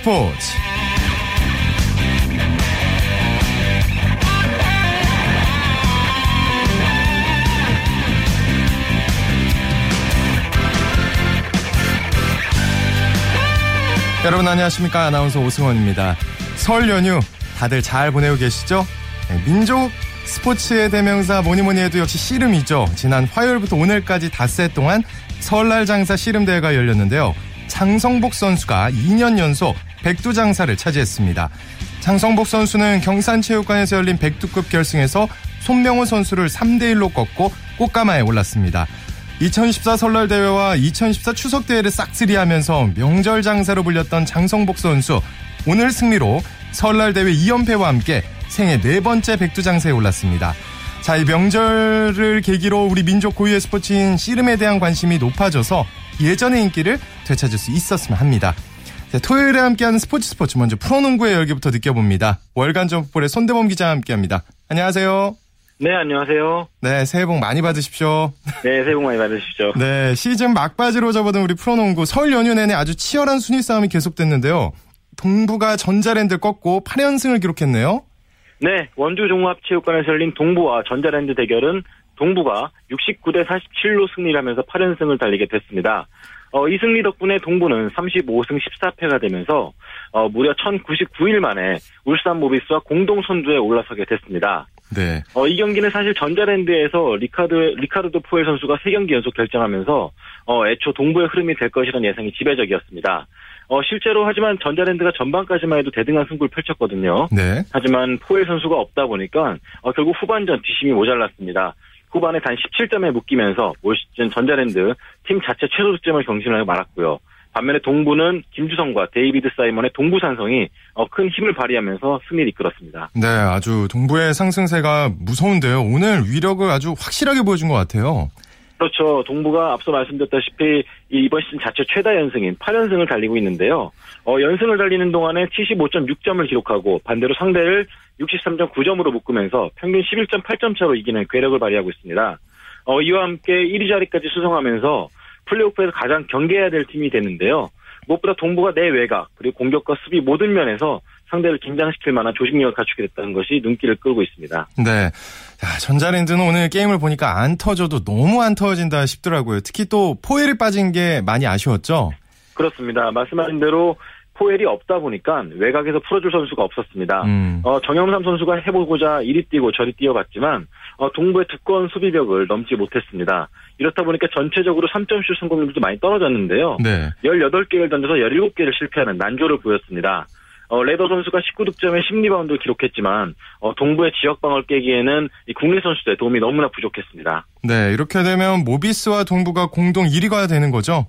스포츠. 여러분 안녕하십니까? 아나운서 오승원입니다. 설 연휴 다들 잘 보내고 계시죠? 네, 민족 스포츠의 대명사 뭐니뭐니 해도 역시 씨름이죠. 지난 화요일부터 오늘까지 닷새 동안 설날 장사 씨름 대회가 열렸는데요. 장성복 선수가 2년 연속 백두 장사를 차지했습니다. 장성복 선수는 경산체육관에서 열린 백두급 결승에서 손명호 선수를 3대1로 꺾고 꽃가마에 올랐습니다. 2014 설날 대회와 2014 추석 대회를 싹쓸이하면서 명절 장사로 불렸던 장성복 선수 오늘 승리로 설날 대회 2연패와 함께 생애 네 번째 백두 장사에 올랐습니다. 자, 이 명절을 계기로 우리 민족 고유의 스포츠인 씨름에 대한 관심이 높아져서 예전의 인기를 되찾을 수 있었으면 합니다. 자, 토요일에 함께하는 스포츠 스포츠 먼저 프로농구의 열기부터 느껴봅니다. 월간 점프볼의 손대범 기자와 함께합니다. 안녕하세요. 네, 안녕하세요. 네, 새해 복 많이 받으십시오. 네, 새해 복 많이 받으십시오. 네, 시즌 막바지로 접어든 우리 프로농구 설 연휴 내내 아주 치열한 순위 싸움이 계속됐는데요. 동부가 전자랜드 꺾고 8연승을 기록했네요. 네, 원주 종합체육관에서 열린 동부와 전자랜드 대결은 동부가 69대 47로 승리를 하면서 8연승을 달리게 됐습니다. 어, 이 승리 덕분에 동부는 35승 14패가 되면서 어, 무려 1099일 만에 울산 모비스와 공동 선두에 올라서게 됐습니다. 네. 어, 이 경기는 사실 전자랜드에서 리카드, 리카르도 포웰 선수가 3경기 연속 결장하면서 어, 애초 동부의 흐름이 될 것이라는 예상이 지배적이었습니다. 어, 실제로 하지만 전자랜드가 전반까지만 해도 대등한 승부를 펼쳤거든요. 네. 하지만 포웰 선수가 없다 보니까 어, 결국 후반전 뒷심이 모자랐습니다. 후반에 단 17점에 묶이면서 올 시즌 전자랜드 팀 자체 최소 득점을 경신하고 말았고요. 반면에 동부는 김주성과 데이비드 사이먼의 동부 산성이 어, 큰 힘을 발휘하면서 승리를 이끌었습니다. 네, 아주 동부의 상승세가 무서운데요. 오늘 위력을 아주 확실하게 보여준 것 같아요. 그렇죠. 동부가 앞서 말씀드렸다시피 이번 시즌 자체 최다 연승인 8연승을 달리고 있는데요. 어, 연승을 달리는 동안에 75.6점을 기록하고 반대로 상대를 63.9점으로 묶으면서 평균 11.8점 차로 이기는 괴력을 발휘하고 있습니다. 어, 이와 함께 1위 자리까지 수성하면서 플레이오프에서 가장 경계해야 될 팀이 됐는데요. 무엇보다 동부가 내외곽 그리고 공격과 수비 모든 면에서 상대를 긴장시킬 만한 조직력을 갖추게 됐다는 것이 눈길을 끌고 있습니다. 네. 자, 전자랜드는 오늘 게임을 보니까 안 터져도 너무 안 터진다 싶더라고요. 특히 또 포엘이 빠진 게 많이 아쉬웠죠? 그렇습니다. 말씀하신 대로 포엘이 없다 보니까 외곽에서 풀어줄 선수가 없었습니다. 음. 어, 정영삼 선수가 해보고자 이리 뛰고 저리 뛰어봤지만 어, 동부의 두꺼운 수비벽을 넘지 못했습니다. 이렇다 보니까 전체적으로 3점슛 성공률도 많이 떨어졌는데요. 네. 18개를 던져서 17개를 실패하는 난조를 보였습니다. 어, 레더 선수가 19득점에 10리바운드를 기록했지만 어, 동부의 지역방을 깨기에는 국내 선수들의 도움이 너무나 부족했습니다. 네, 이렇게 되면 모비스와 동부가 공동 1위가 되는 거죠?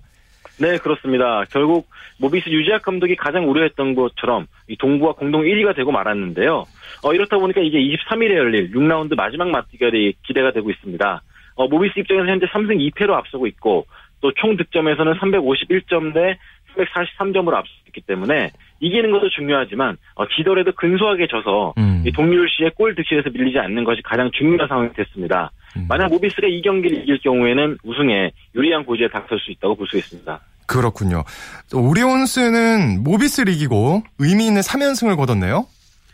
네, 그렇습니다. 결국 모비스 유지학 감독이 가장 우려했던 것처럼 이 동부와 공동 1위가 되고 말았는데요. 어, 이렇다 보니까 이제 23일에 열릴 6라운드 마지막 맞대결이 기대가 되고 있습니다. 어, 모비스 입장에서 현재 3승 2패로 앞서고 있고 또 총 득점에서는 351점 대 343점으로 앞섰기 때문에 이기는 것도 중요하지만 어, 지더라도 근소하게 져서 음. 동률 씨의 골 득실에서 밀리지 않는 것이 가장 중요한 상황이 됐습니다. 음. 만약 모비스가 이 경기를 이길 경우에는 우승에 유리한 고지에 닥칠 수 있다고 볼 수 있습니다. 그렇군요. 오리온스는 모비스를 이기고 의미 있는 3연승을 거뒀네요.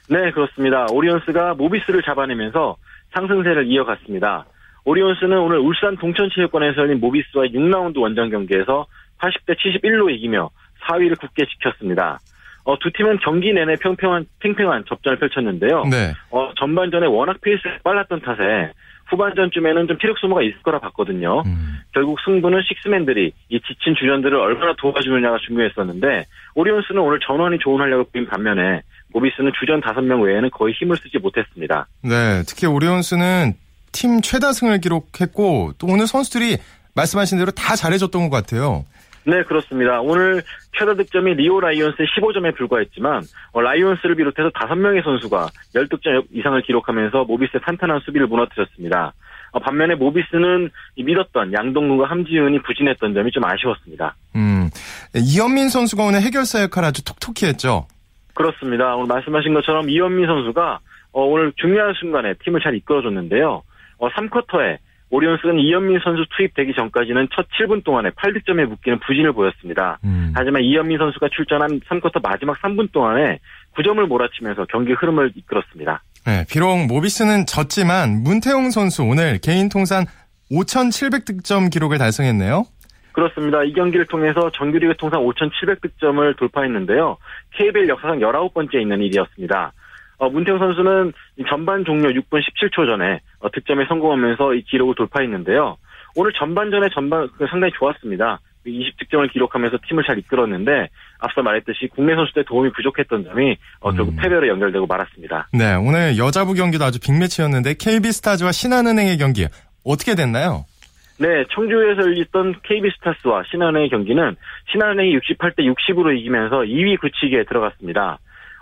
네, 그렇습니다. 오리온스가 모비스를 잡아내면서 상승세를 이어갔습니다. 오리온스는 오늘 울산 동천체육관에서 열린 모비스와 6라운드 원정 경기에서 80대 71로 이기며 4위를 굳게 지켰습니다. 어, 두 팀은 경기 내내 평평한, 팽팽한 접전을 펼쳤는데요. 네. 어, 전반전에 워낙 페이스가 빨랐던 탓에 후반전쯤에는 좀 체력 소모가 있을 거라 봤거든요. 음. 결국 승부는 식스맨들이 이 지친 주전들을 얼마나 도와주느냐가 중요했었는데 오리온스는 오늘 전원이 좋은 활약을 보인 반면에 모비스는 주전 5명 외에는 거의 힘을 쓰지 못했습니다. 네, 특히 오리온스는 팀 최다승을 기록했고 또 오늘 선수들이 말씀하신 대로 다 잘해줬던 것 같아요. 네, 그렇습니다. 오늘 최다 득점이 리오 라이온스의 15점에 불과했지만 어, 라이온스를 비롯해서 5명의 선수가 10득점 이상을 기록하면서 모비스의 탄탄한 수비를 무너뜨렸습니다. 어, 반면에 모비스는 믿었던 양동근과 함지훈이 부진했던 점이 좀 아쉬웠습니다. 음, 이현민 선수가 오늘 해결사 역할을 아주 톡톡히 했죠? 그렇습니다. 오늘 말씀하신 것처럼 이현민 선수가 어, 오늘 중요한 순간에 팀을 잘 이끌어줬는데요. 어, 3쿼터에 오리온스는 이현민 선수 투입되기 전까지는 첫 7분 동안에 8득점에 묶이는 부진을 보였습니다. 음. 하지만 이현민 선수가 출전한 3쿼터 마지막 3분 동안에 9점을 몰아치면서 경기 흐름을 이끌었습니다. 네, 비록 모비스는 졌지만 문태용 선수 오늘 개인 통산 5,700득점 기록을 달성했네요. 그렇습니다. 이 경기를 통해서 정규리그 통산 5,700득점을 돌파했는데요. KBL 역사상 19번째 있는 일이었습니다. 어, 문태영 선수는 전반 종료 6분 17초 전에 어, 득점에 성공하면서 이 기록을 돌파했는데요. 오늘 전반전에 전반 그 상당히 좋았습니다. 20득점을 기록하면서 팀을 잘 이끌었는데 앞서 말했듯이 국내 선수들의 도움이 부족했던 점이 어, 결국 음. 패배로 연결되고 말았습니다. 네, 오늘 여자부 경기도 아주 빅매치였는데 KB스타즈와 신한은행의 경기 어떻게 됐나요? 네, 청주에서 열렸던 KB스타스와 신한은행의 경기는 신한은행이 68대 60으로 이기면서 2위 굳히기에 들어갔습니다.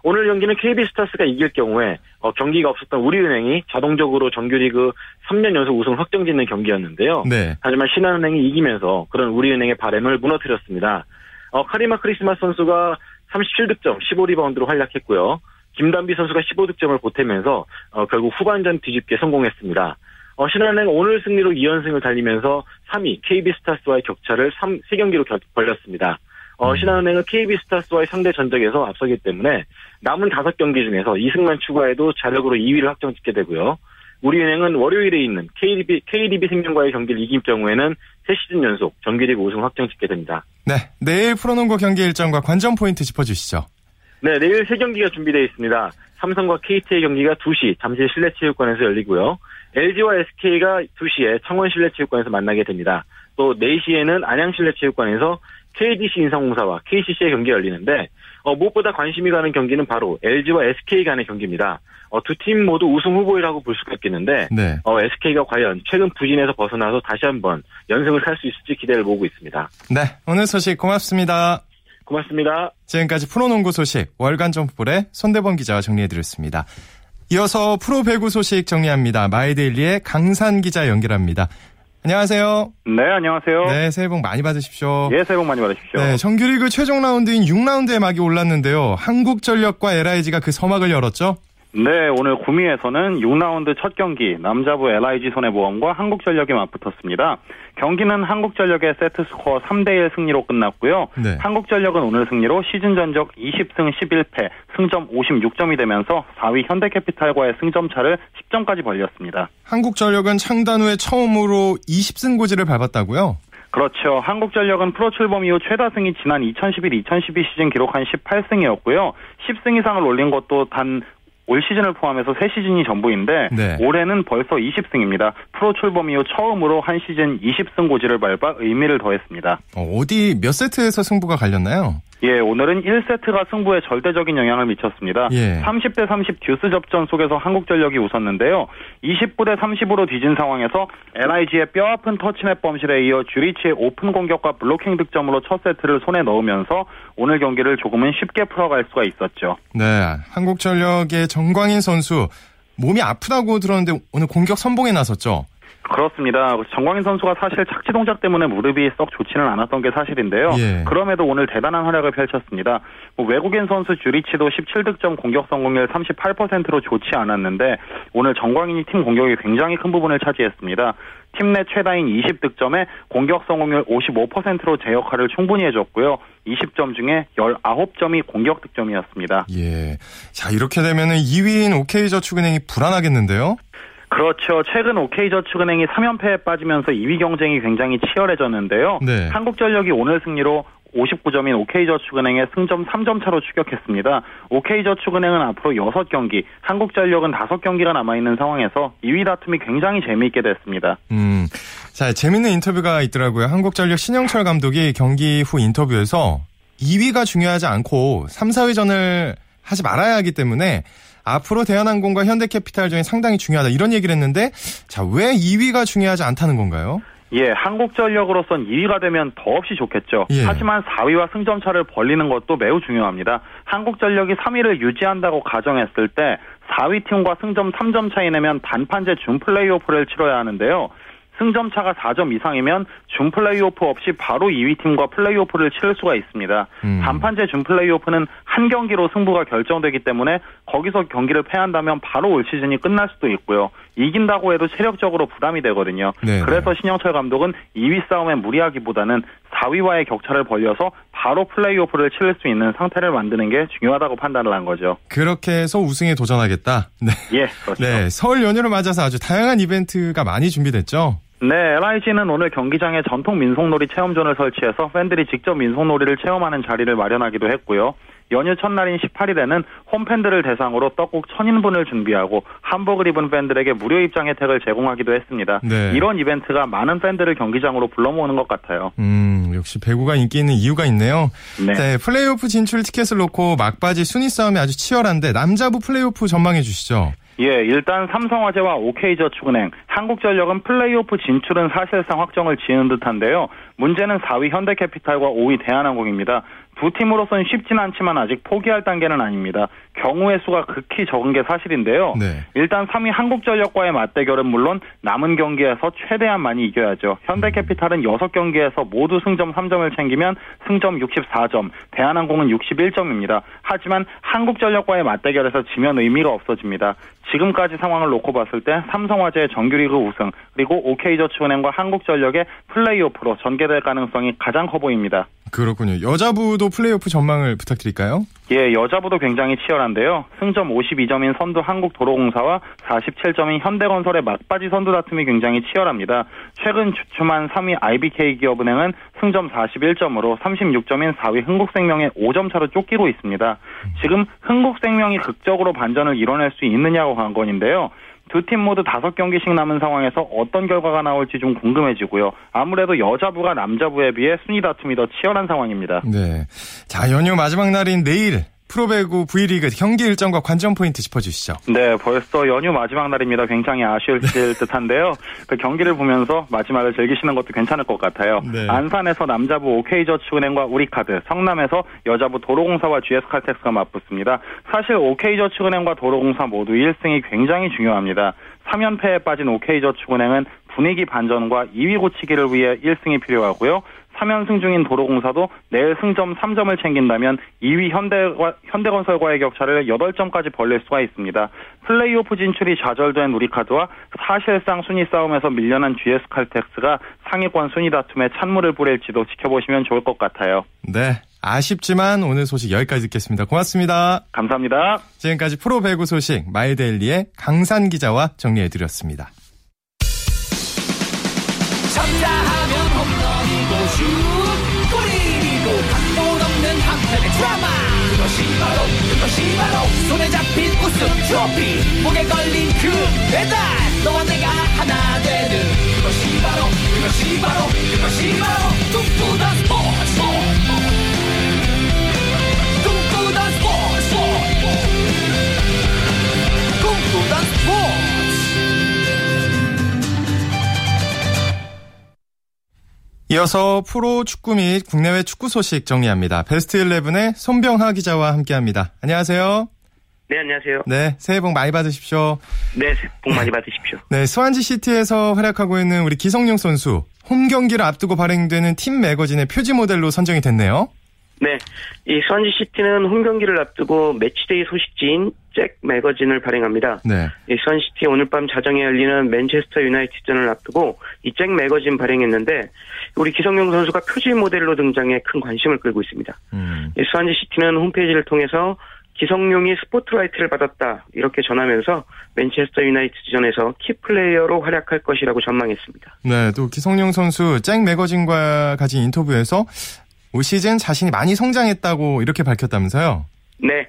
오늘 경기는 KB스타스가 이길 경우에 어, 경기가 없었던 우리은행이 자동적으로 정규리그 3년 연속 우승을 확정짓는 경기였는데요. 네. 하지만 신한은행이 이기면서 그런 우리은행의 바램을 무너뜨렸습니다. 어, 카리마 크리스마스 선수가 37득점, 15리바운드로 활약했고요. 김단비 선수가 15득점을 보태면서 어, 결국 후반전 뒤집기에 성공했습니다. 어, 신한은행 오늘 승리로 2연승을 달리면서 3위 KB스타스와의 격차를 3, 3경기로 벌렸습니다. 어, 음. 신한은행은 KB스타스와의 상대 전적에서 앞서기 때문에 남은 5경기 중에서 2승만 추가해도 자력으로 2위를 확정짓게 되고요. 우리은행은 월요일에 있는 KDB, KDB 생명과의 경기를 이긴 경우에는 3시즌 연속 정규리그 우승 확정짓게 됩니다. 네, 내일 프로농구 경기 일정과 관전 포인트 짚어주시죠. 네, 내일 3경기가 준비되어 있습니다. 삼성과 KT의 경기가 2시 잠실 실내체육관에서 열리고요. LG와 SK가 2시에 창원 실내체육관에서 만나게 됩니다. 또 4시에는 안양 실내체육관에서 KDC 인상공사와 KCC의 경기가 열리는데 어, 무엇보다 관심이 가는 경기는 바로 LG와 SK 간의 경기입니다. 어, 두 팀 모두 우승 후보이라고 볼 수가 있겠는데 네. 어, SK가 과연 최근 부진에서 벗어나서 다시 한번 연승을 살수 있을지 기대를 모으고 있습니다. 네, 오늘 소식 고맙습니다. 고맙습니다. 지금까지 프로농구 소식 월간 점프볼의 손대범 기자와 정리해드렸습니다. 이어서 프로 배구 소식 정리합니다. 마이데일리의 강산 기자 연결합니다. 안녕하세요. 네, 안녕하세요. 네, 새해 복 많이 받으십시오. 예, 새해 복 많이 받으십시오. 네, 정규리그 최종 라운드인 6라운드에 막이 올랐는데요. 한국전력과 LIG가 그 서막을 열었죠? 네, 오늘 구미에서는 6라운드 첫 경기 남자부 LIG 손해보험과 한국전력이 맞붙었습니다. 경기는 한국전력의 세트 스코어 3대1 승리로 끝났고요. 네. 한국전력은 오늘 승리로 시즌 전적 20승 11패, 승점 56점이 되면서 4위 현대캐피탈과의 승점 차를 10점까지 벌렸습니다. 한국전력은 창단 후에 처음으로 20승 고지를 밟았다고요? 그렇죠. 한국전력은 프로 출범 이후 최다 승이 지난 2011-2012 시즌 기록한 18승이었고요. 10승 이상을 올린 것도 단 올 시즌을 포함해서 세 시즌이 전부인데 네. 올해는 벌써 20승입니다. 프로 출범 이후 처음으로 한 시즌 20승 고지를 밟아 의미를 더했습니다. 어, 디몇 세트에서 승부가 갈렸나요? 예, 오늘은 1세트가 승부에 절대적인 영향을 미쳤습니다. 예. 30대 30 듀스 접전 속에서 한국전력이 웃었는데요. 29대 30으로 뒤진 상황에서 LIG의 뼈아픈 터치넷 범실에 이어 주리치의 오픈 공격과 블로킹 득점으로 첫 세트를 손에 넣으면서 오늘 경기를 조금은 쉽게 풀어갈 수가 있었죠. 네, 한국전력의 전광인 선수 몸이 아프다고 들었는데 오늘 공격 선봉에 나섰죠. 그렇습니다. 전광인 선수가 사실 착지 동작 때문에 무릎이 썩 좋지는 않았던 게 사실인데요. 예. 그럼에도 오늘 대단한 활약을 펼쳤습니다. 뭐 외국인 선수 주리치도 17득점 공격 성공률 38%로 좋지 않았는데 오늘 정광인이 팀 공격이 굉장히 큰 부분을 차지했습니다. 팀 내 최다인 20득점에 공격 성공률 55%로 제 역할을 충분히 해줬고요. 20점 중에 19점이 공격 득점이었습니다. 예. 자, 이렇게 되면 2위인 OK저축은행이 불안하겠는데요? 그렇죠. 최근 OK저축은행이 3연패에 빠지면서 2위 경쟁이 굉장히 치열해졌는데요. 네. 한국전력이 오늘 승리로 59점인 OK저축은행의 승점 3점 차로 추격했습니다. OK저축은행은 앞으로 6경기, 한국전력은 5경기가 남아있는 상황에서 2위 다툼이 굉장히 재미있게 됐습니다. 음, 자, 재밌는 인터뷰가 있더라고요. 한국전력 신영철 감독이 경기 후 인터뷰에서 2위가 중요하지 않고 3, 4위전을 하지 말아야 하기 때문에 앞으로 대한항공과 현대캐피탈전이 상당히 중요하다 이런 얘기를 했는데 자 왜 2위가 중요하지 않다는 건가요? 예, 한국전력으로선 2위가 되면 더없이 좋겠죠. 예. 하지만 4위와 승점 차를 벌리는 것도 매우 중요합니다. 한국전력이 3위를 유지한다고 가정했을 때 4위 팀과 승점 3점 차이 내면 단판제 준 플레이오프를 치러야 하는데요. 승점 차가 4점 이상이면 준 플레이오프 없이 바로 2위 팀과 플레이오프를 치를 수가 있습니다. 음. 단판제 준 플레이오프는 한 경기로 승부가 결정되기 때문에 거기서 경기를 패한다면 바로 올 시즌이 끝날 수도 있고요. 이긴다고 해도 체력적으로 부담이 되거든요. 네네. 그래서 신영철 감독은 2위 싸움에 무리하기보다는 4위와의 격차를 벌려서 바로 플레이오프를 치를 수 있는 상태를 만드는 게 중요하다고 판단을 한 거죠. 그렇게 해서 우승에 도전하겠다. 네. 예, 그렇죠. 네, 서울 연휴를 맞아서 아주 다양한 이벤트가 많이 준비됐죠. 네, LIG는 오늘 경기장에 전통 민속놀이 체험존을 설치해서 팬들이 직접 민속놀이를 체험하는 자리를 마련하기도 했고요. 연휴 첫날인 18일에는 홈팬들을 대상으로 떡국 천인분을 준비하고 한복을 입은 팬들에게 무료 입장 혜택을 제공하기도 했습니다. 네. 이런 이벤트가 많은 팬들을 경기장으로 불러 모으는 것 같아요. 음, 역시 배구가 인기 있는 이유가 있네요. 네. 네 플레이오프 진출 티켓을 놓고 막바지 순위 싸움이 아주 치열한데 남자부 플레이오프 전망해 주시죠. 예, 일단 삼성화재와 OK저축은행, 한국전력은 플레이오프 진출은 사실상 확정을 지은 듯한데요. 문제는 4위 현대캐피탈과 5위 대한항공입니다. 두 팀으로서는 쉽진 않지만 아직 포기할 단계는 아닙니다. 경우의 수가 극히 적은 게 사실인데요. 네. 일단 3위 한국전력과의 맞대결은 물론 남은 경기에서 최대한 많이 이겨야죠. 현대캐피탈은 6경기에서 모두 승점 3점을 챙기면 승점 64점, 대한항공은 61점입니다. 하지만 한국전력과의 맞대결에서 지면 의미가 없어집니다. 지금까지 상황을 놓고 봤을 때 삼성화재의 정규리 그 우승 그리고 OK저축은행과 한국전력의 플레이오프로 전개될 가능성이 가장 커 보입니다. 그렇군요. 여자부도 플레이오프 전망을 부탁드릴까요? 예, 여자부도 굉장히 치열한데요. 승점 52점인 선두 한국도로공사와 47점인 현대건설의 막바지 선두 다툼이 굉장히 치열합니다. 최근 주춤한 3위 IBK기업은행은 승점 41점으로 36점인 4위 흥국생명의 5점 차로 쫓기고 있습니다. 지금 흥국생명이 극적으로 반전을 이뤄낼 수 있느냐고 관건인데요. 두 팀 모두 다섯 경기씩 남은 상황에서 어떤 결과가 나올지 좀 궁금해지고요. 아무래도 여자부가 남자부에 비해 순위 다툼이 더 치열한 상황입니다. 네. 자, 연휴 마지막 날인 내일 프로배구 V리그 경기 일정과 관전 포인트 짚어주시죠. 네, 벌써 연휴 마지막 날입니다. 굉장히 아쉬울 네. 듯한데요. 그 경기를 보면서 마지막을 즐기시는 것도 괜찮을 것 같아요. 네. 안산에서 남자부 OK저축은행과 우리카드, 성남에서 여자부 도로공사와 GS칼텍스가 맞붙습니다. 사실 OK저축은행과 도로공사 모두 1승이 굉장히 중요합니다. 3연패에 빠진 OK저축은행은 분위기 반전과 2위 고치기를 위해 1승이 필요하고요. 3연승 중인 도로공사도 내일 승점 3점을 챙긴다면 2위 현대, 현대건설과의 격차를 8점까지 벌릴 수가 있습니다. 플레이오프 진출이 좌절된 우리카드와 사실상 순위 싸움에서 밀려난 GS칼텍스가 상위권 순위 다툼에 찬물을 뿌릴지도 지켜보시면 좋을 것 같아요. 네. 아쉽지만 오늘 소식 여기까지 듣겠습니다. 고맙습니다. 감사합니다. 지금까지 프로배구 소식 마이데일리의 강산 기자와 정리해드렸습니다. 드라마 그것이 바로 그것이 바로 손에 잡힌 우승 트로피 목에 걸린 그 배달 너와 내가 하나 되는 그것이 바로 그것이 바로 이어서 프로 축구 및 국내외 축구 소식 정리합니다. 베스트 11의 손병하 기자와 함께합니다. 안녕하세요. 네, 안녕하세요. 네, 새해 복 많이 받으십시오. 네, 새해 복 많이 받으십시오. 네, 스완지 시티에서 활약하고 있는 우리 기성용 선수 홈 경기를 앞두고 발행되는 팀 매거진의 표지 모델로 선정이 됐네요. 네, 이 스완지 시티는 홈 경기를 앞두고 매치데이 소식지인 잭 매거진을 발행합니다. 네. 이 스완시티 오늘 밤 자정에 열리는 맨체스터 유나이티드전을 앞두고 이 잭 매거진 발행했는데 우리 기성용 선수가 표지 모델로 등장해 큰 관심을 끌고 있습니다. 음. 이 스완지 시티는 홈페이지를 통해서 기성용이 스포트라이트를 받았다 이렇게 전하면서 맨체스터 유나이티드전에서 키플레이어로 활약할 것이라고 전망했습니다. 네, 또 기성용 선수 잭 매거진과 가진 인터뷰에서 올 시즌 자신이 많이 성장했다고 이렇게 밝혔다면서요? 네.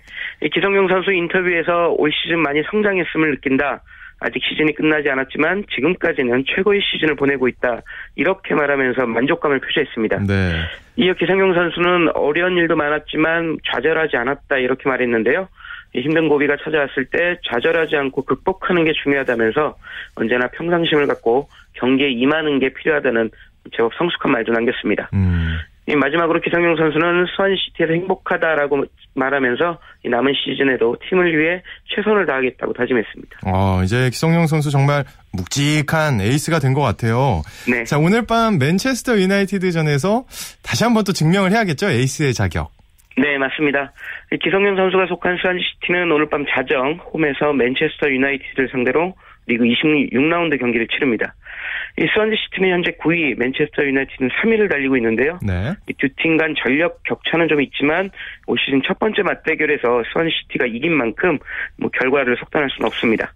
기성용 선수 인터뷰에서 올 시즌 많이 성장했음을 느낀다. 아직 시즌이 끝나지 않았지만 지금까지는 최고의 시즌을 보내고 있다. 이렇게 말하면서 만족감을 표시했습니다. 네. 이어 기성용 선수는 어려운 일도 많았지만 좌절하지 않았다. 이렇게 말했는데요. 힘든 고비가 찾아왔을 때 좌절하지 않고 극복하는 게 중요하다면서 언제나 평상심을 갖고 경기에 임하는 게 필요하다는 제법 성숙한 말도 남겼습니다. 음. 마지막으로 기성용 선수는 수원시티에서 행복하다라고 말하면서 남은 시즌에도 팀을 위해 최선을 다하겠다고 다짐했습니다. 어, 이제 기성용 선수 정말 묵직한 에이스가 된 것 같아요. 네. 자, 오늘 밤 맨체스터 유나이티드전에서 다시 한번 또 증명을 해야겠죠? 에이스의 자격. 네, 맞습니다. 기성용 선수가 속한 스완지시티는 오늘 밤 자정 홈에서 맨체스터 유나이티드를 상대로 리그 26라운드 경기를 치릅니다. 이 스완지 시티는 현재 9위, 맨체스터 유나이티드는 3위를 달리고 있는데요. 네. 이 두 팀 간 전력 격차는 좀 있지만 올 시즌 첫 번째 맞대결에서 스완지 시티가 이긴 만큼 뭐 결과를 속단할 수는 없습니다.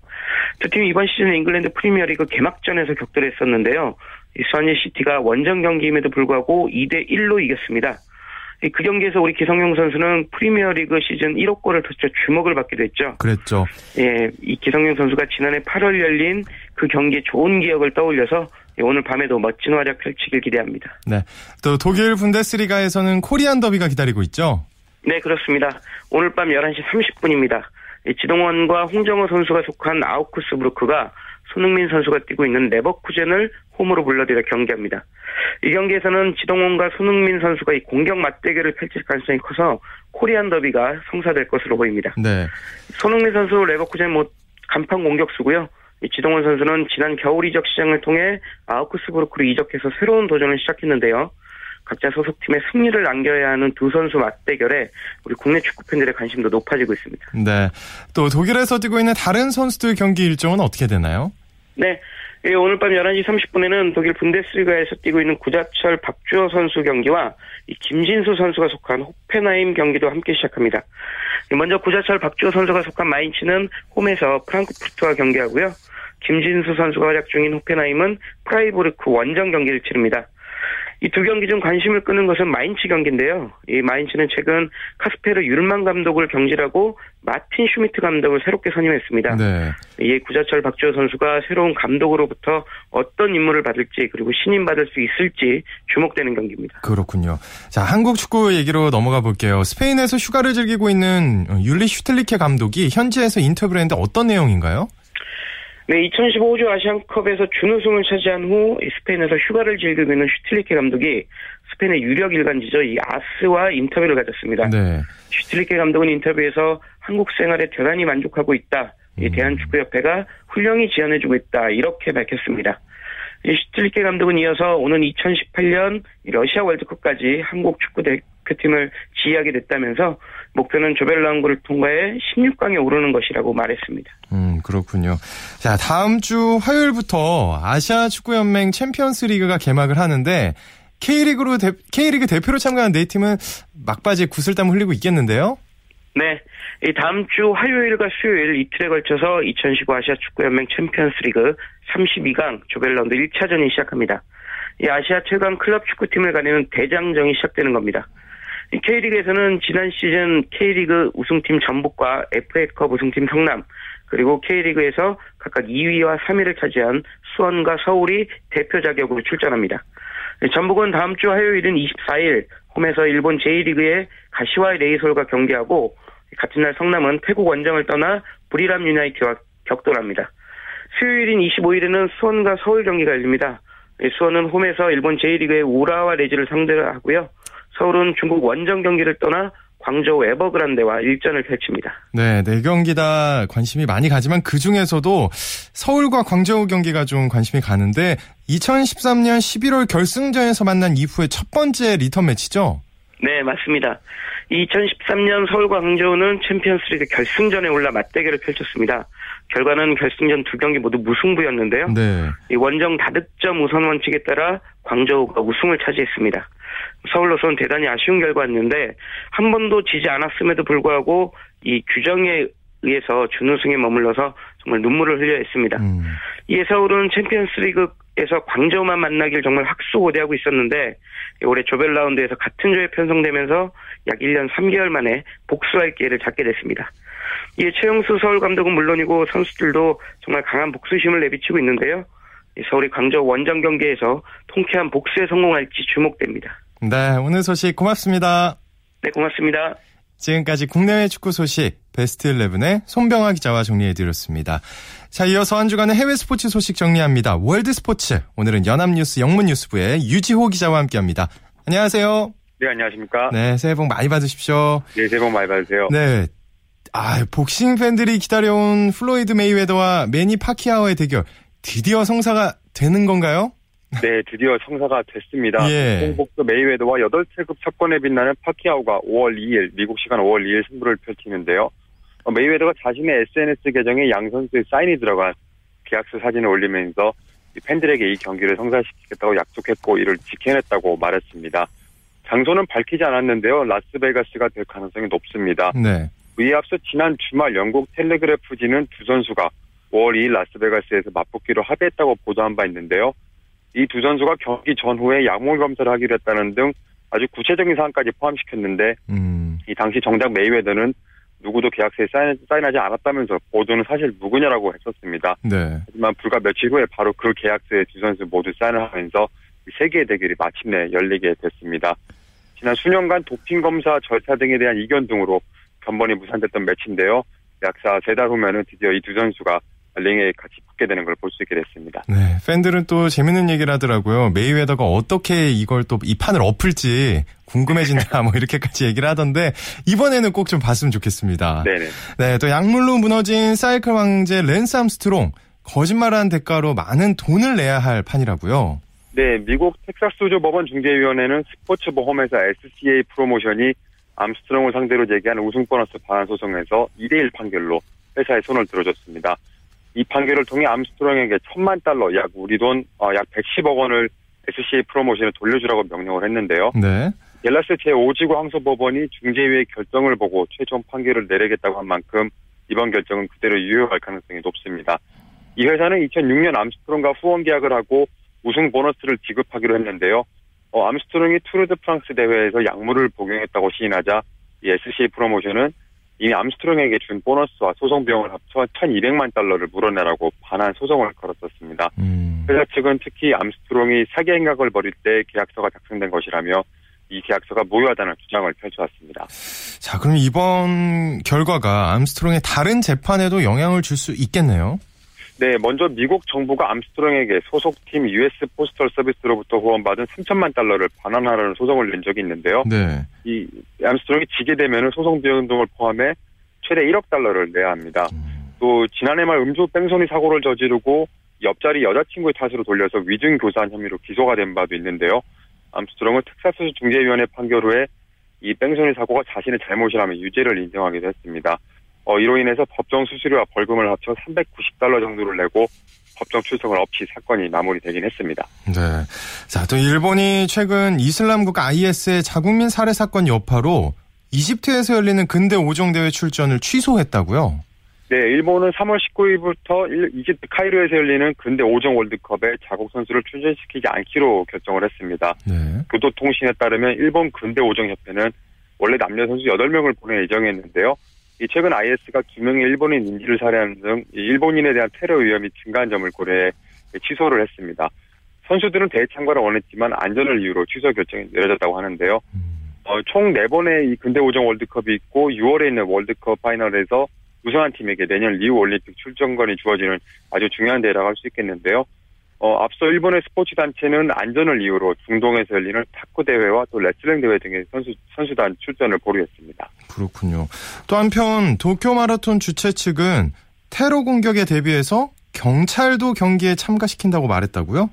두 팀이 이번 시즌 잉글랜드 프리미어리그 개막전에서 격돌했었는데요. 이 스완지 시티가 원정 경기임에도 불구하고 2대 1로 이겼습니다. 그 경기에서 우리 기성용 선수는 프리미어리그 시즌 1호 골을 터트려 주목을 받기도 했죠. 그랬죠. 예, 이 기성용 선수가 지난해 8월 열린 그 경기의 좋은 기억을 떠올려서 오늘 밤에도 멋진 활약 펼치길 기대합니다. 네. 또 독일 분데스리가에서는 코리안 더비가 기다리고 있죠. 네, 그렇습니다. 오늘 밤 11시 30분입니다. 지동원과 홍정호 선수가 속한 아우크스부르크가 손흥민 선수가 뛰고 있는 레버쿠젠을 홈으로 불러들여 경기합니다. 이 경기에서는 지동원과 손흥민 선수가 이 공격 맞대결을 펼칠 가능성이 커서 코리안 더비가 성사될 것으로 보입니다. 네. 손흥민 선수 레버쿠젠 뭐 간판 공격수고요. 지동원 선수는 지난 겨울 이적 시장을 통해 아우크스부르크로 이적해서 새로운 도전을 시작했는데요. 각자 소속팀의 승리를 안겨야 하는 두 선수 맞대결에 우리 국내 축구 팬들의 관심도 높아지고 있습니다. 네. 또 독일에서 뛰고 있는 다른 선수들 경기 일정은 어떻게 되나요? 네. 예, 오늘 밤 11시 30분에는 독일 분데스리가에서 뛰고 있는 구자철 박주호 선수 경기와 김진수 선수가 속한 호펜하임 경기도 함께 시작합니다. 먼저 구자철 박주호 선수가 속한 마인츠는 홈에서 프랑크푸르트와 경기하고요. 김진수 선수가 활약 중인 호펜하임은 프라이부르크 원정 경기를 치릅니다. 이 두 경기 중 관심을 끄는 것은 마인츠 경기인데요. 이 마인츠는 최근 카스페르 휼만 감독을 경질하고 마틴 슈미트 감독을 새롭게 선임했습니다. 네. 이에 구자철 박주호 선수가 새로운 감독으로부터 어떤 임무를 받을지 그리고 신임 받을 수 있을지 주목되는 경기입니다. 그렇군요. 자, 한국 축구 얘기로 넘어가 볼게요. 스페인에서 휴가를 즐기고 있는 울리 슈틸리케 감독이 현지에서 인터뷰를 했는데 어떤 내용인가요? 네, 2015 호주 아시안컵에서 준우승을 차지한 후 스페인에서 휴가를 즐기고 있는 슈틸리케 감독이 스페인의 유력 일간지죠. 이 아스와 인터뷰를 가졌습니다. 네. 슈틸리케 감독은 인터뷰에서 한국 생활에 대단히 만족하고 있다. 음. 대한축구협회가 훌륭히 지원해주고 있다. 이렇게 밝혔습니다. 슈틸리케 감독은 이어서 오는 2018년 러시아 월드컵까지 한국 축구 대표팀을 지휘하게 됐다면서 목표는 조별라운드를 통과해 16강에 오르는 것이라고 말했습니다. 음, 그렇군요. 자, 다음 주 화요일부터 아시아 축구연맹 챔피언스 리그가 개막을 하는데 K리그로 대, K리그 대표로 참가한 네 팀은 막바지에 구슬땀 흘리고 있겠는데요? 네. 이 다음 주 화요일과 수요일 이틀에 걸쳐서 2015 아시아 축구연맹 챔피언스 리그 32강 조별라운드 1차전이 시작합니다. 이 아시아 최강 클럽 축구팀을 가리는 대장정이 시작되는 겁니다. K리그에서는 지난 시즌 K리그 우승팀 전북과 FA컵 우승팀 성남 그리고 K리그에서 각각 2위와 3위를 차지한 수원과 서울이 대표 자격으로 출전합니다. 전북은 다음 주 화요일인 24일 홈에서 일본 J리그의 가시와 레이솔과 경기하고 같은 날 성남은 태국 원정을 떠나 부리람 유나이티드와 격돌합니다. 수요일인 25일에는 수원과 서울 경기가 열립니다. 수원은 홈에서 일본 J리그의 우라와 레즈를 상대로 하고요. 서울은 중국 원정 경기를 떠나 광저우 에버그란데와 일전을 펼칩니다. 네, 네 경기 다 관심이 많이 가지만 그 중에서도 서울과 광저우 경기가 좀 관심이 가는데 2013년 11월 결승전에서 만난 이후의 첫 번째 리턴 매치죠? 네, 맞습니다. 2013년 서울과 광저우는 챔피언스리그 결승전에 올라 맞대결을 펼쳤습니다. 결과는 결승전 두 경기 모두 무승부였는데요. 네. 이 원정 다득점 우선 원칙에 따라 광저우가 우승을 차지했습니다. 서울로서는 대단히 아쉬운 결과였는데 한 번도 지지 않았음에도 불구하고 이 규정에 의해서 준우승에 머물러서 정말 눈물을 흘려 했습니다. 음. 이에 서울은 챔피언스리그에서 광저우만 만나길 정말 학수고대하고 있었는데 올해 조별 라운드에서 같은 조에 편성되면서 약 1년 3개월 만에 복수할 기회를 잡게 됐습니다. 이에 최용수 서울 감독은 물론이고 선수들도 정말 강한 복수심을 내비치고 있는데요. 서울이 광저우 원정 경기에서 통쾌한 복수에 성공할지 주목됩니다. 네, 오늘 소식 고맙습니다. 네, 고맙습니다. 지금까지 국내외 축구 소식 베스트 11의 손병하 기자와 정리해드렸습니다. 자, 이어서 한 주간의 해외 스포츠 소식 정리합니다. 월드 스포츠. 오늘은 연합뉴스 영문뉴스부의 유지호 기자와 함께합니다. 안녕하세요. 네, 안녕하십니까. 네, 새해 복 많이 받으십시오. 네, 새해 복 많이 받으세요. 네. 아, 복싱 팬들이 기다려온 플로이드 메이웨더와 매니 파키아오의 대결 드디어 성사가 되는 건가요? 네, 드디어 성사가 됐습니다. 예. 홍복도 메이웨더와 8체급 석권에 빛나는 파키아오가 5월 2일, 미국 시간 5월 2일 승부를 펼치는데요. 어, 메이웨더가 자신의 SNS 계정에 양 선수의 사인이 들어간 계약서 사진을 올리면서 팬들에게 이 경기를 성사시키겠다고 약속했고 이를 지켜냈다고 말했습니다. 장소는 밝히지 않았는데요. 라스베가스가 될 가능성이 높습니다. 네. 이에 앞서 지난 주말 영국 텔레그래프지는 두 선수가 5월 2일 라스베가스에서 맞붙기로 합의했다고 보도한 바 있는데요. 이 두 선수가 경기 전후에 약물 검사를 하기로 했다는 등 아주 구체적인 사항까지 포함시켰는데 음. 이 당시 정작 메이웨더는 누구도 계약서에 사인, 사인 하지 않았다면서 보도는 사실 누구냐라고 했었습니다. 네. 하지만 불과 며칠 후에 바로 그 계약서에 두 선수 모두 사인을 하면서 세기의 대결이 마침내 열리게 됐습니다. 지난 수년간 도핑 검사 절차 등에 대한 이견 등으로 번번이 무산됐던 매치인데요. 약사 세달 후면은 드디어 이 두 선수가 링에 같이 붙게 되는 걸 볼 수 있게 됐습니다. 네, 팬들은 또 재밌는 얘기를 하더라고요. 메이웨더가 어떻게 이걸 또 이 판을 엎을지 궁금해진다 뭐 이렇게까지 얘기를 하던데 이번에는 꼭 좀 봤으면 좋겠습니다. 네네. 네, 또 약물로 무너진 사이클 황제 랜스 암스트롱 거짓말한 대가로 많은 돈을 내야 할 판이라고요. 네, 미국 텍사스주 법원 중재위원회는 스포츠 보험회사 SCA 프로모션이 암스트롱을 상대로 제기한 우승 보너스 반환 소송에서 2대1 판결로 회사의 손을 들어줬습니다. 이 판결을 통해 암스트롱에게 천만 달러, 약 우리 돈 약 어, 110억 원을 SCA 프로모션에 돌려주라고 명령을 했는데요. 네. 댈러스 제5지구 항소법원이 중재위의 결정을 보고 최종 판결을 내리겠다고 한 만큼 이번 결정은 그대로 유효할 가능성이 높습니다. 이 회사는 2006년 암스트롱과 후원 계약을 하고 우승 보너스를 지급하기로 했는데요. 어, 암스트롱이 투르 드 프랑스 대회에서 약물을 복용했다고 시인하자 이 SCA 프로모션은 이미 암스트롱에게 준 보너스와 소송 비용을 합쳐 1,200만 달러를 물어내라고 반환 소송을 걸었었습니다. 음. 회사 측은 특히 암스트롱이 사기 행각을 벌일 때 계약서가 작성된 것이라며 이 계약서가 무효하다는 주장을 펼쳐왔습니다. 자, 그럼 이번 결과가 암스트롱의 다른 재판에도 영향을 줄 수 있겠네요. 네, 먼저 미국 정부가 암스트롱에게 소속팀 US 포스털 서비스로부터 후원받은 3천만 달러를 반환하라는 소송을 낸 적이 있는데요. 네. 이 암스트롱이 지게 되면 소송 비용 등을 포함해 최대 1억 달러를 내야 합니다. 음. 또 지난해 말 음주 뺑소니 사고를 저지르고 옆자리 여자친구의 탓으로 돌려서 위증 교사한 혐의로 기소가 된 바도 있는데요. 암스트롱은 텍사스 중재위원회 판결 후에 이 뺑소니 사고가 자신의 잘못이라며 유죄를 인정하기도 했습니다. 어, 이로 인해서 법정 수수료와 벌금을 합쳐 390달러 정도를 내고 법정 출석을 없이 사건이 마무리되긴 했습니다. 네. 자, 또 일본이 최근 이슬람국 IS의 자국민 살해 사건 여파로 이집트에서 열리는 근대 오종 대회 출전을 취소했다고요? 네, 일본은 3월 19일부터 이집트 카이로에서 열리는 근대 오종 월드컵에 자국 선수를 출전시키지 않기로 결정을 했습니다. 네. 교도통신에 따르면 일본 근대 오종 협회는 원래 남녀 선수 8명을 보낼 예정이었는데요. 최근 IS가 두 명의 일본인 인지를 살해하는 등 일본인에 대한 테러 위험이 증가한 점을 고려해 취소를 했습니다. 선수들은 대회 참가를 원했지만 안전을 이유로 취소 결정이 내려졌다고 하는데요. 어, 총 4번의 이 근대 오정 월드컵이 있고 6월에 있는 월드컵 파이널에서 우승한 팀에게 내년 리우 올림픽 출전권이 주어지는 아주 중요한 대회라고 할 수 있겠는데요. 어, 앞서 일본의 스포츠 단체는 안전을 이유로 중동에서 열리는 탁구 대회와 또 레슬링 대회 등의 선수 선수단 출전을 보류했습니다. 그렇군요. 또 한편 도쿄 마라톤 주최 측은 테러 공격에 대비해서 경찰도 경기에 참가시킨다고 말했다고요?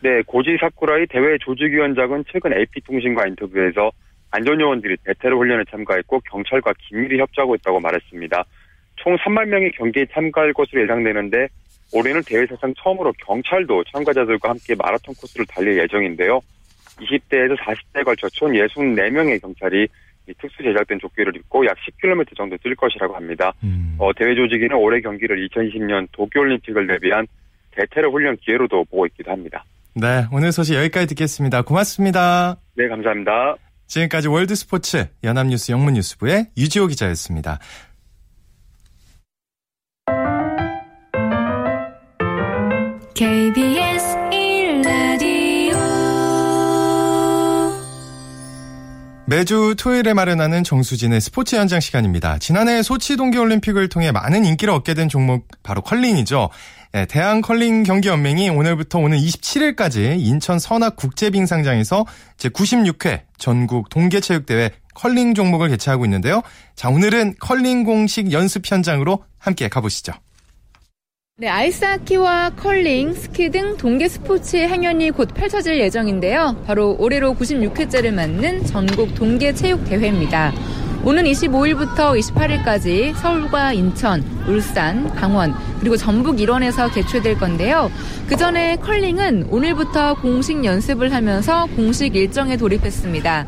네, 고지 사쿠라이 대회 조직위원장은 최근 AP통신과 인터뷰에서 안전요원들이 대테러 훈련에 참가했고 경찰과 긴밀히 협조하고 있다고 말했습니다. 총 3만 명이 경기에 참가할 것으로 예상되는데 올해는 대회 사상 처음으로 경찰도 참가자들과 함께 마라톤 코스를 달릴 예정인데요. 20대에서 40대에 걸쳐 총 64명의 경찰이 특수 제작된 조끼를 입고 약 10km 정도 뛸 것이라고 합니다. 음. 어, 대회 조직위는 올해 경기를 2020년 도쿄올림픽을 대비한 대테러 훈련 기회로도 보고 있기도 합니다. 네, 오늘 소식 여기까지 듣겠습니다. 고맙습니다. 네, 감사합니다. 지금까지 월드스포츠 연합뉴스 영문뉴스부의 유지호 기자였습니다. KBS 매주 토요일에 마련하는 정수진의 스포츠 현장 시간입니다. 지난해 소치 동계올림픽을 통해 많은 인기를 얻게 된 종목 바로 컬링이죠. 네, 대한 컬링 경기연맹이 오늘부터 오는 27일까지 인천 선학국제빙상장에서 제96회 전국 동계체육대회 컬링 종목을 개최하고 있는데요. 자, 오늘은 컬링 공식 연습 현장으로 함께 가보시죠. 네, 아이스하키와 컬링, 스키 등 동계 스포츠의 행연이 곧 펼쳐질 예정인데요. 바로 올해로 96회째를 맞는 전국 동계 체육 대회입니다. 오는 25일부터 28일까지 서울과 인천, 울산, 강원, 그리고 전북 일원에서 개최될 건데요. 그 전에 컬링은 오늘부터 공식 연습을 하면서 공식 일정에 돌입했습니다.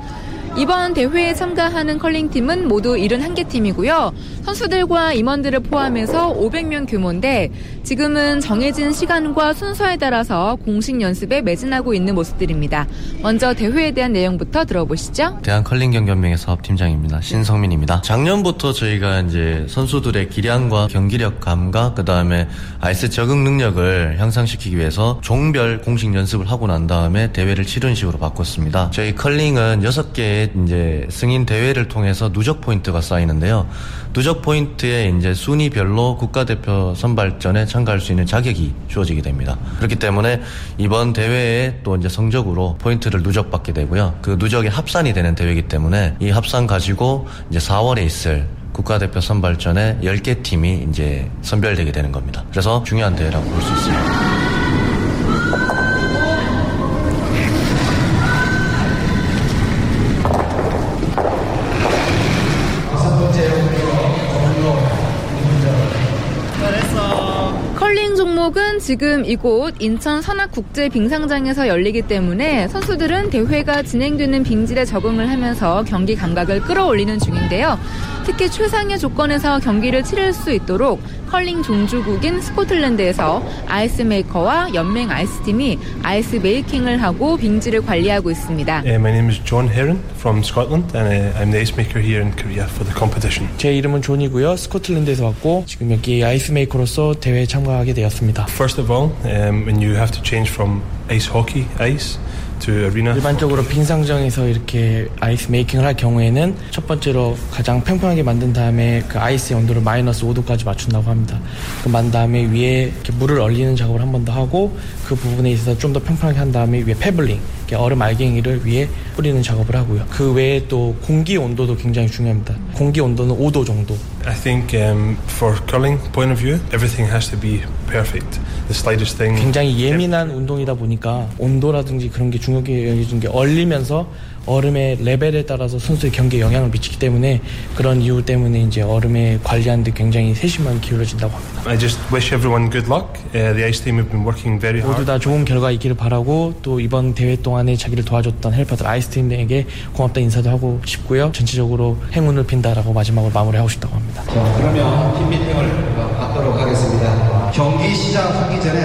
이번 대회에 참가하는 컬링팀은 모두 71개 팀이고요. 선수들과 임원들을 포함해서 500명 규모인데 지금은 정해진 시간과 순서에 따라서 공식 연습에 매진하고 있는 모습들입니다. 먼저 대회에 대한 내용부터 들어보시죠. 대한컬링경연맹의 사업팀장입니다. 신성민입니다. 작년부터 저희가 이제 선수들의 기량과 경기력 감각, 그 다음에 아이스 적응 능력을 향상시키기 위해서 종별 공식 연습을 하고 난 다음에 대회를 치르는 식으로 바꿨습니다. 저희 컬링은 6개의 이제 승인 대회를 통해서 누적 포인트가 쌓이는데요. 누적 포인트에 이제 순위별로 국가대표 선발전에 참가할 수 있는 자격이 주어지게 됩니다. 그렇기 때문에 이번 대회에 또 이제 성적으로 포인트를 누적받게 되고요. 그 누적이 합산이 되는 대회이기 때문에 이 합산 가지고 이제 4월에 있을 국가대표 선발전에 10개 팀이 이제 선별되게 되는 겁니다. 그래서 중요한 대회라고 볼 수 있습니다. 종목은 지금 이곳 인천 선학국제 빙상장에서 열리기 때문에 선수들은 대회가 진행되는 빙질에 적응을 하면서 경기 감각을 끌어올리는 중인데요. 특히 최상의 조건에서 경기를 치를 수 있도록 컬링 종주국인 스코틀랜드에서 ice maker와 연맹 ice팀이 ice making을 하고 빙질을 관리하고 있습니다. Uh, my name is John Heron from Scotland and uh, I'm the ice maker here in Korea for the competition. 제 이름은 존이고요. 스코틀랜드에서 왔고 지금 여기 ice maker로서 대회에 참가하게 되었습니다. First of all, um, when you have to change from ice hockey ice 일반적으로 빙상장에서 이렇게 아이스 메이킹을 할 경우에는 첫 번째로 가장 평평하게 만든 다음에 그 아이스의 온도를 마이너스 5도까지 맞춘다고 합니다. 그만 다음에 위에 물을 얼리는 작업을 한 번 더 하고 그 부분에 있어서 좀 더 평평하게 한 다음에 위에 패블링, 얼음 알갱이를 위에 뿌리는 작업을 하고요. 그 외에 또 공기 온도도 굉장히 중요합니다. 공기 온도는 5도 정도. I think um, for curling point of view, everything has to be perfect. The slightest thing. 굉장히 예민한 운동이다 보니까 온도라든지 그런 게 중요하게 여겨진 게 얼리면서 얼음의 레벨에 따라서 선수의 경기에 영향을 미치기 때문에 그런 이유 때문에 이제 얼음에 관리하는데 굉장히 세심한 기울어진다고 합니다. I just wish everyone good luck. Uh, the ice team have been working very hard. 모두 다 좋은 결과 있기를 바라고 또 이번 대회 동안에 자기를 도와줬던 헬퍼들 아이스 팀에게 고맙다 인사도 하고 싶고요. 전체적으로 행운을 빈다라고 마지막으로 마무리하고 싶다고 합니다. 자, 그러면 팀 미팅을 받도록 하겠습니다. 경기 시작하기 전에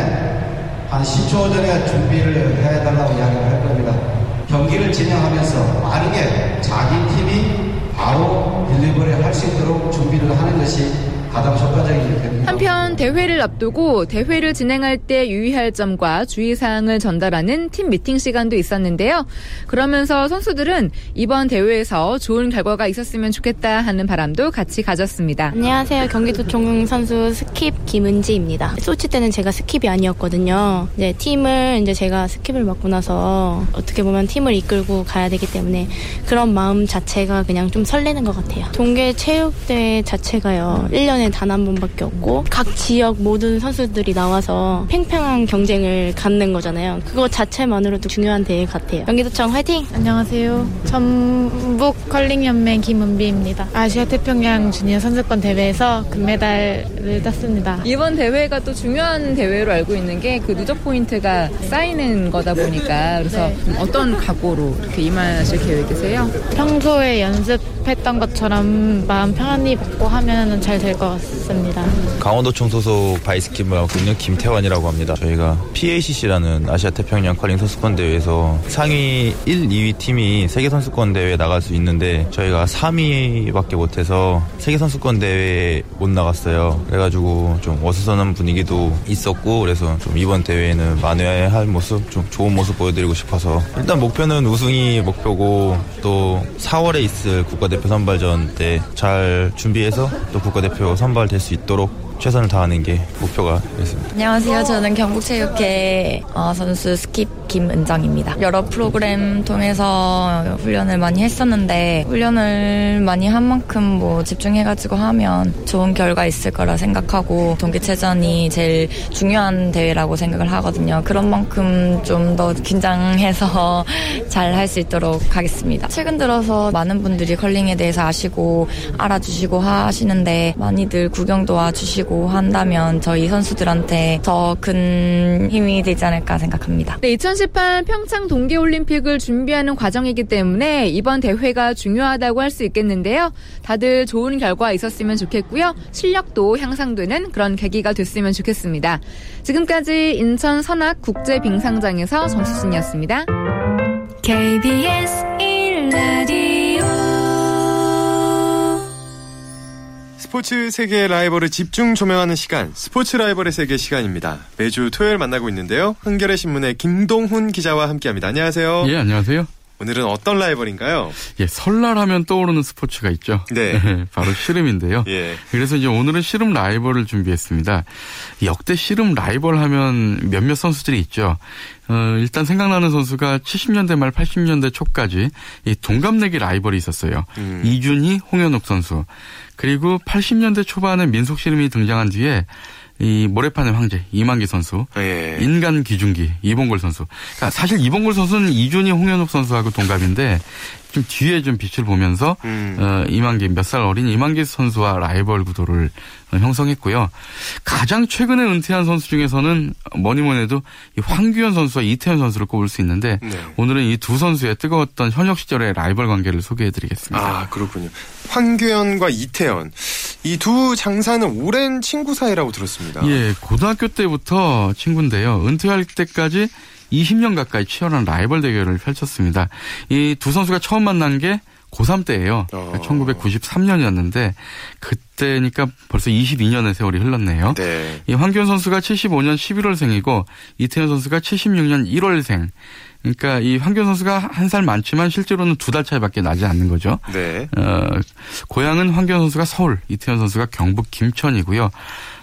한 10초 전에 준비를 해달라고 이야기를 할 겁니다. 경기를 진행하면서 빠르게 자기 팀이 바로 delivery 할 수 있도록 준비를 하는 것이 가장 효과적이기 때문에 한편 대회를 앞두고 대회를 진행할 때 유의할 점과 주의사항을 전달하는 팀 미팅 시간도 있었는데요. 그러면서 선수들은 이번 대회에서 좋은 결과가 있었으면 좋겠다 하는 바람도 같이 가졌습니다. 안녕하세요. 경기도총 선수 스킵 김은지입니다. 소치 때는 제가 skip이 아니었거든요. 이제 팀을 이제 제가 skip을 맡고 나서 어떻게 보면 팀을 이끌고 가야 되기 때문에 그런 마음 자체가 그냥 좀 설레는 것 같아요. 동계 체육대 회 자체가요. 1년 에 단 한 번밖에 없고 각 지역 모든 선수들이 나와서 팽팽한 경쟁을 갖는 거잖아요. 그거 자체만으로도 중요한 대회 같아요. 경기도청 화이팅! 안녕하세요. 전북 컬링연맹 김은비입니다. 아시아 태평양 주니어 선수권 대회에서 금메달을 땄습니다. 이번 대회가 또 중요한 대회로 알고 있는 게 그 누적 포인트가 쌓이는 거다 보니까 그래서 네. 어떤 각오로 이렇게 임하실 계획이세요? 평소에 연습했던 것처럼 마음 편안히 먹고 하면 잘 될 것 즐거웠습니다. 강원도청 소속 바이스킴을 하고 있는 김태환이라고 합니다. 저희가 PACC라는 아시아 태평양 컬링 선수권 대회에서 상위 1, 2위 팀이 세계 선수권 대회에 나갈 수 있는데 저희가 3위밖에 못해서 세계 선수권 대회에 못 나갔어요. 그래가지고 좀 어수선한 분위기도 있었고 그래서 좀 이번 대회에는 만회할 모습, 좀 좋은 모습 보여드리고 싶어서 일단 목표는 우승이 목표고 또 4월에 있을 국가대표 선발전 때 잘 준비해서 또 국가대표 선발될 수 있도록 최선을 다하는 게 목표가 있습니다. 안녕하세요. 저는 경북체육회 어, 선수 skip 김은정입니다. 여러 프로그램 통해서 훈련을 많이 했었는데 훈련을 많이 한 만큼 뭐 집중해가지고 하면 좋은 결과 있을 거라 생각하고 동계체전이 제일 중요한 대회라고 생각을 하거든요. 그런 만큼 좀 더 긴장해서 잘 할 수 있도록 하겠습니다. 최근 들어서 많은 분들이 컬링에 대해서 아시고 알아주시고 하시는데 많이들 구경도 와주시고 한다면 저희 선수들한테 더 큰 힘이 되지 않을까 생각합니다. 네, 2018 평창 동계올림픽을 준비하는 과정이기 때문에 이번 대회가 중요하다고 할 수 있겠는데요. 다들 좋은 결과 있었으면 좋겠고요. 실력도 향상되는 그런 계기가 됐으면 좋겠습니다. 지금까지 인천 선악 국제빙상장에서 정수진이었습니다. KBS 1 스포츠 세계의 라이벌을 집중 조명하는 시간, 스포츠 라이벌의 세계 시간입니다. 매주 토요일 만나고 있는데요. 한겨레 신문의 김동훈 기자와 함께합니다. 안녕하세요. 예, 안녕하세요. 오늘은 어떤 라이벌인가요? 예, 설날하면 떠오르는 스포츠가 있죠. 네. 바로 씨름인데요. 예. 그래서 이제 오늘은 씨름 라이벌을 준비했습니다. 역대 씨름 라이벌 하면 몇몇 선수들이 있죠. 어, 일단 생각나는 선수가 70년대 말 80년대 초까지 이 동갑내기 라이벌이 있었어요. 음. 이준희, 홍현욱 선수. 그리고 80년대 초반에 민속 씨름이 등장한 뒤에 이 모래판의 황제 이만기 선수, 예. 인간 기중기 이봉골 선수. 그러니까 사실 이봉골 선수는 이준희 홍현욱 선수하고 동갑인데 좀 뒤에 좀 빛을 보면서 음. 어, 이만기 몇 살 어린 이만기 선수와 라이벌 구도를 형성했고요. 가장 최근에 은퇴한 선수 중에서는 뭐니 뭐니 해도 이 황규현 선수와 이태현 선수를 꼽을 수 있는데 네. 오늘은 이 두 선수의 뜨거웠던 현역 시절의 라이벌 관계를 소개해드리겠습니다. 아 그렇군요. 황규현과 이태현 이 두 장사는 오랜 친구 사이라고 들었습니다. 예, 고등학교 때부터 친구인데요. 은퇴할 때까지 20년 가까이 치열한 라이벌 대결을 펼쳤습니다. 이 두 선수가 처음 만난 게 고3 때예요. 어. 1993년이었는데 그때니까 벌써 22년의 세월이 흘렀네요. 네. 이 황교안 선수가 75년 11월생이고 이태현 선수가 76년 1월생. 그러니까 이 황교안 선수가 한 살 많지만 실제로는 두 달 차이밖에 나지 않는 거죠. 네. 어, 고향은 황교안 선수가 서울, 이태현 선수가 경북 김천이고요.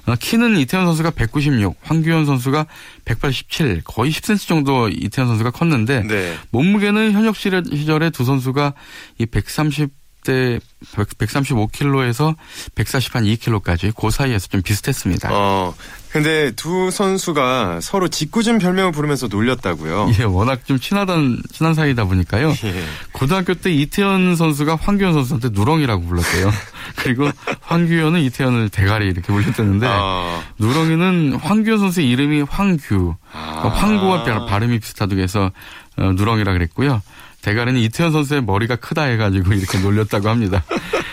어, 키는 이태현 선수가 196, 황규현 선수가 187, 거의 10cm 정도 이태현 선수가 컸는데 네. 몸무게는 현역 시절에 두 선수가 이 130. 때 135kg에서 140한 2kg까지 그 사이에서 좀 비슷했습니다. 어, 근데 두 선수가 서로 짓궂은 별명을 부르면서 놀렸다고요. 예, 워낙 좀 친하던 친한 사이다 보니까요. 예. 고등학교 때 이태현 선수가 황규현 선수한테 누렁이라고 불렀대요. 그리고 황규현은 이태현을 대가리 이렇게 불렸다는데 아. 누렁이는 황규현 선수의 이름이 황규, 아. 황구와 발음이 비슷하다고 해서 어, 누렁이라 그랬고요. 대가리는 이태현 선수의 머리가 크다 해가지고 이렇게 놀렸다고 합니다.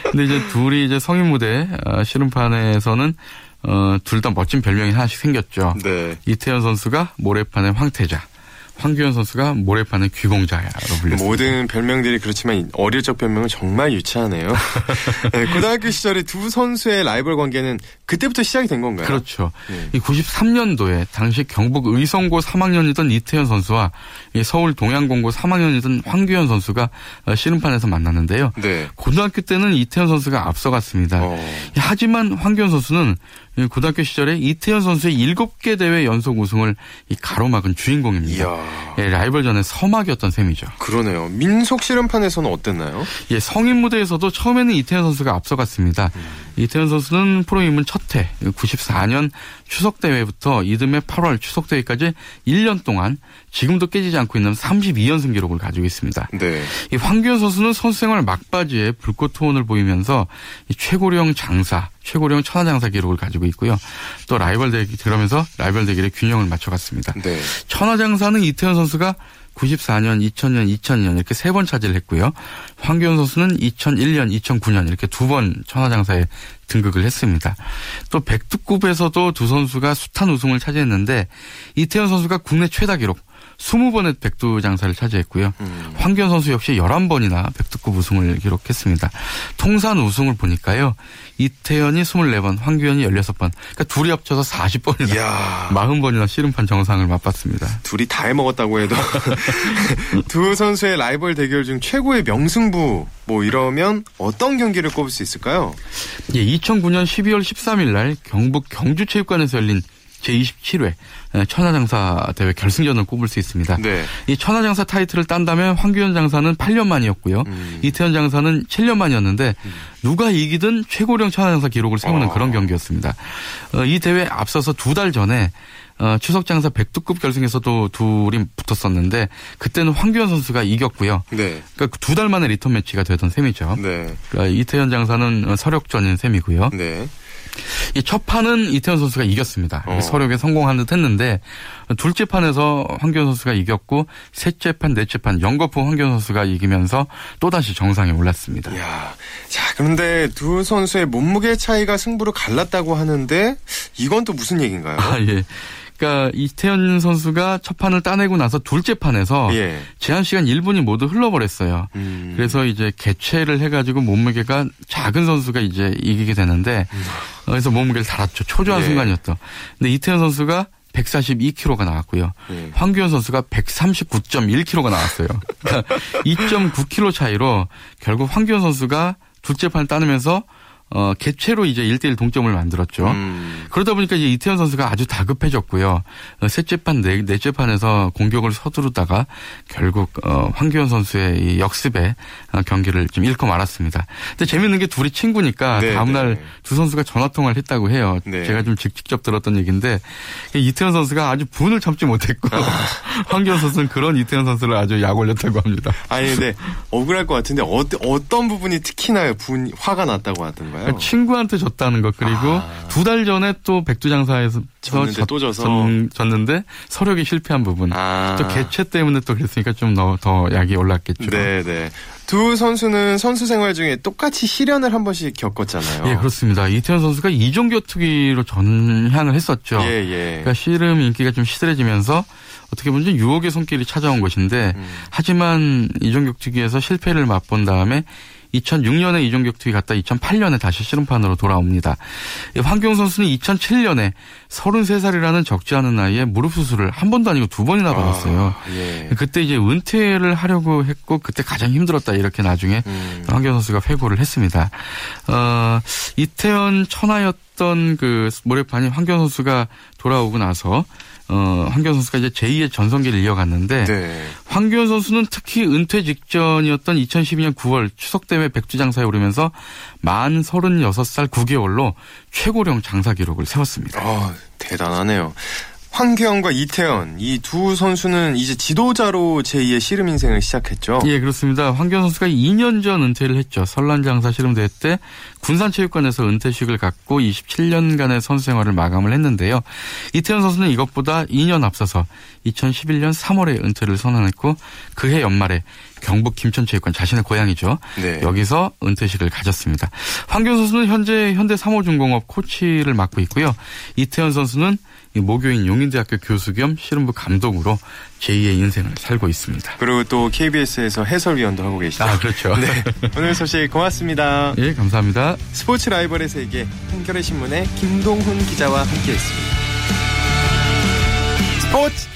근데 이제 둘이 이제 성인 무대 어, 씨름판에서는 어, 둘 다 멋진 별명이 하나씩 생겼죠. 네. 이태현 선수가 모래판의 황태자. 황규현 선수가 모래판의 귀공자야로 불렸습니다. 모든 별명들이 그렇지만 어릴 적 별명은 정말 유치하네요. 네, 고등학교 시절에 두 선수의 라이벌 관계는 그때부터 시작이 된 건가요? 그렇죠. 네. 이 93년도에 당시 경북 의성고 3학년이던 이태현 선수와 서울 동양공고 3학년이던 황규현 선수가 어, 씨름판에서 만났는데요. 네. 고등학교 때는 이태현 선수가 앞서갔습니다. 어. 하지만 황규현 선수는 고등학교 시절에 이태현 선수의 7개 대회 연속 우승을 가로막은 주인공입니다. 예, 라이벌전의 서막이었던 셈이죠. 그러네요. 민속 씨름판에서는 어땠나요? 예, 성인 무대에서도 처음에는 이태현 선수가 앞서갔습니다. 음. 이태현 선수는 프로 입문 첫해 94년 추석 대회부터 이듬해 8월 추석 대회까지 1년 동안 지금도 깨지지 않고 있는 32연승 기록을 가지고 있습니다. 네. 이 황규현 선수는 선수 생활 막바지에 불꽃 투혼을 보이면서 최고령 장사, 최고령 천하장사 기록을 가지고 있고요. 또 라이벌 대기 그러면서 라이벌 대결의 균형을 맞춰갔습니다. 네. 천하장사는 이태현 선수가 94년, 2000년, 2002년 이렇게 세 번 차지를 했고요. 황교안 선수는 2001년, 2009년 이렇게 두 번 천하장사에 등극을 했습니다. 또 백두급에서도 두 선수가 숱한 우승을 차지했는데 이태현 선수가 국내 최다 기록 20번의 백두 장사를 차지했고요. 음. 황교안 선수 역시 11번이나 백두급 우승을 기록했습니다. 통산 우승을 보니까요. 이태현이 24번, 황교안이 16번. 그러니까 둘이 합쳐서 40번이나 이야. 40번이나 씨름판 정상을 맛봤습니다. 둘이 다 해먹었다고 해도 두 선수의 라이벌 대결 중 최고의 명승부 뭐 이러면 어떤 경기를 꼽을 수 있을까요? 예, 2009년 12월 13일 날 경북 경주체육관에서 열린 제27회 천하장사 대회 결승전을 꼽을 수 있습니다. 네. 이 천하장사 타이틀을 딴다면 황규현 장사는 8년 만이었고요. 음. 이태현 장사는 7년 만이었는데 음. 누가 이기든 최고령 천하장사 기록을 세우는 어. 그런 경기였습니다. 어, 이 대회 앞서서 두 달 전에 어, 추석 장사 백두급 결승에서도 둘이 붙었었는데 그때는 황규연 선수가 이겼고요. 네. 그러니까 두 달 만에 리턴 매치가 되던 셈이죠. 네. 그러니까 이태현 장사는 설욕전인 셈이고요. 네. 이첫 판은 이태현 선수가 이겼습니다. 어. 설욕에 성공한 듯 했는데 둘째 판에서 황규연 선수가 이겼고 셋째 판, 넷째 판 연거푸 황규연 선수가 이기면서 또다시 정상에 올랐습니다. 이야. 자, 그런데 두 선수의 몸무게 차이가 승부를 갈랐다고 하는데 이건 또 무슨 얘기인가요? 아, 예. 그러니까 이태현 선수가 첫 판을 따내고 나서 둘째 판에서 예. 제한 시간 1분이 모두 흘러버렸어요. 음. 그래서 이제 개최를 해가지고 몸무게가 작은 선수가 이제 이기게 되는데 음. 그래서 몸무게를 달았죠. 초조한 예. 순간이었죠. 근데 이태현 선수가 142kg가 나왔고요. 예. 황규현 선수가 139.1kg가 나왔어요. 그러니까 2.9kg 차이로 결국 황규현 선수가 둘째 판을 따내면서 어, 개최로 이제 1대1 동점을 만들었죠. 음. 그러다 보니까 이제 이태현 선수가 아주 다급해졌고요. 어, 셋째 판, 네, 넷째 판에서 공격을 서두르다가 결국, 어, 황교안 선수의 이 역습에 어, 경기를 좀 잃고 말았습니다. 근데 재밌는 게 둘이 친구니까 네, 다음날 네. 두 선수가 전화통화를 했다고 해요. 네. 제가 좀 직접 들었던 얘기인데 이태현 선수가 아주 분을 참지 못했고 아. 황교안 선수는 그런 이태현 선수를 아주 약 올렸다고 합니다. 아니, 근데 억울할 것 같은데 어, 어떤 부분이 특히나 분, 화가 났다고 하던가요? 그러니까 친구한테 졌다는 것 그리고 아. 두달 전에 또 백두장사에서 졌는데 또 져서 졌 는데 서력이 실패한 부분 아. 또 개최 때문에 또 그랬으니까 좀더 약이 올랐겠죠. 네네. 네. 두 선수는 선수 생활 중에 똑같이 시련을 한 번씩 겪었잖아요. 예, 그렇습니다. 이태원 선수가 이종격투기로 전향을 했었죠. 예, 예. 그러니까 씨름 인기가 좀 시들해지면서 어떻게 보면 유혹의 손길이 찾아온 것인데 음. 하지만 이종격 투기에서 실패를 맛본 다음에 2006년에 이종격 투기 갔다 2008년에 다시 씨름판으로 돌아옵니다. 황경 선수는 2007년에 33살이라는 적지 않은 나이에 무릎 수술을 한 번도 아니고 두 번이나 아, 받았어요. 아, 예. 그때 이제 은퇴를 하려고 했고 그때 가장 힘들었다 이렇게 나중에 음. 황경 선수가 회고를 했습니다. 어, 이태원 천하였 던 그 모래판이 황경 선수가 돌아오고 나서 어, 황교안 선수가 이제 제2의 전성기를 이어갔는데 네. 황교안 선수는 특히 은퇴 직전이었던 2012년 9월 추석 대회 백두장사에 오르면서 만 36살 9개월로 최고령 장사 기록을 세웠습니다. 아, 대단하네요. 황교안과 이태현 이 두 선수는 이제 지도자로 제2의 씨름 인생을 시작했죠. 예, 그렇습니다. 황교안 선수가 2년 전 은퇴를 했죠. 설란장사 씨름대회 때 군산체육관에서 은퇴식을 갖고 27년간의 선수 생활을 마감을 했는데요. 이태현 선수는 이것보다 2년 앞서서 2011년 3월에 은퇴를 선언했고 그해 연말에 경북 김천체육관 자신의 고향이죠. 네. 여기서 은퇴식을 가졌습니다. 황교안 선수는 현재 현대 3호중공업 코치를 맡고 있고요. 이태현 선수는 모교인 용인대학교 교수 겸 씨름부 감독으로 제2의 인생을 살고 있습니다. 그리고 또 KBS에서 해설위원도 하고 계시죠. 아, 그렇죠. 네. 오늘 소식 고맙습니다. 예, 감사합니다. 스포츠 라이벌의 세계 한겨레 신문의 김동훈 기자와 함께했습니다. 스포츠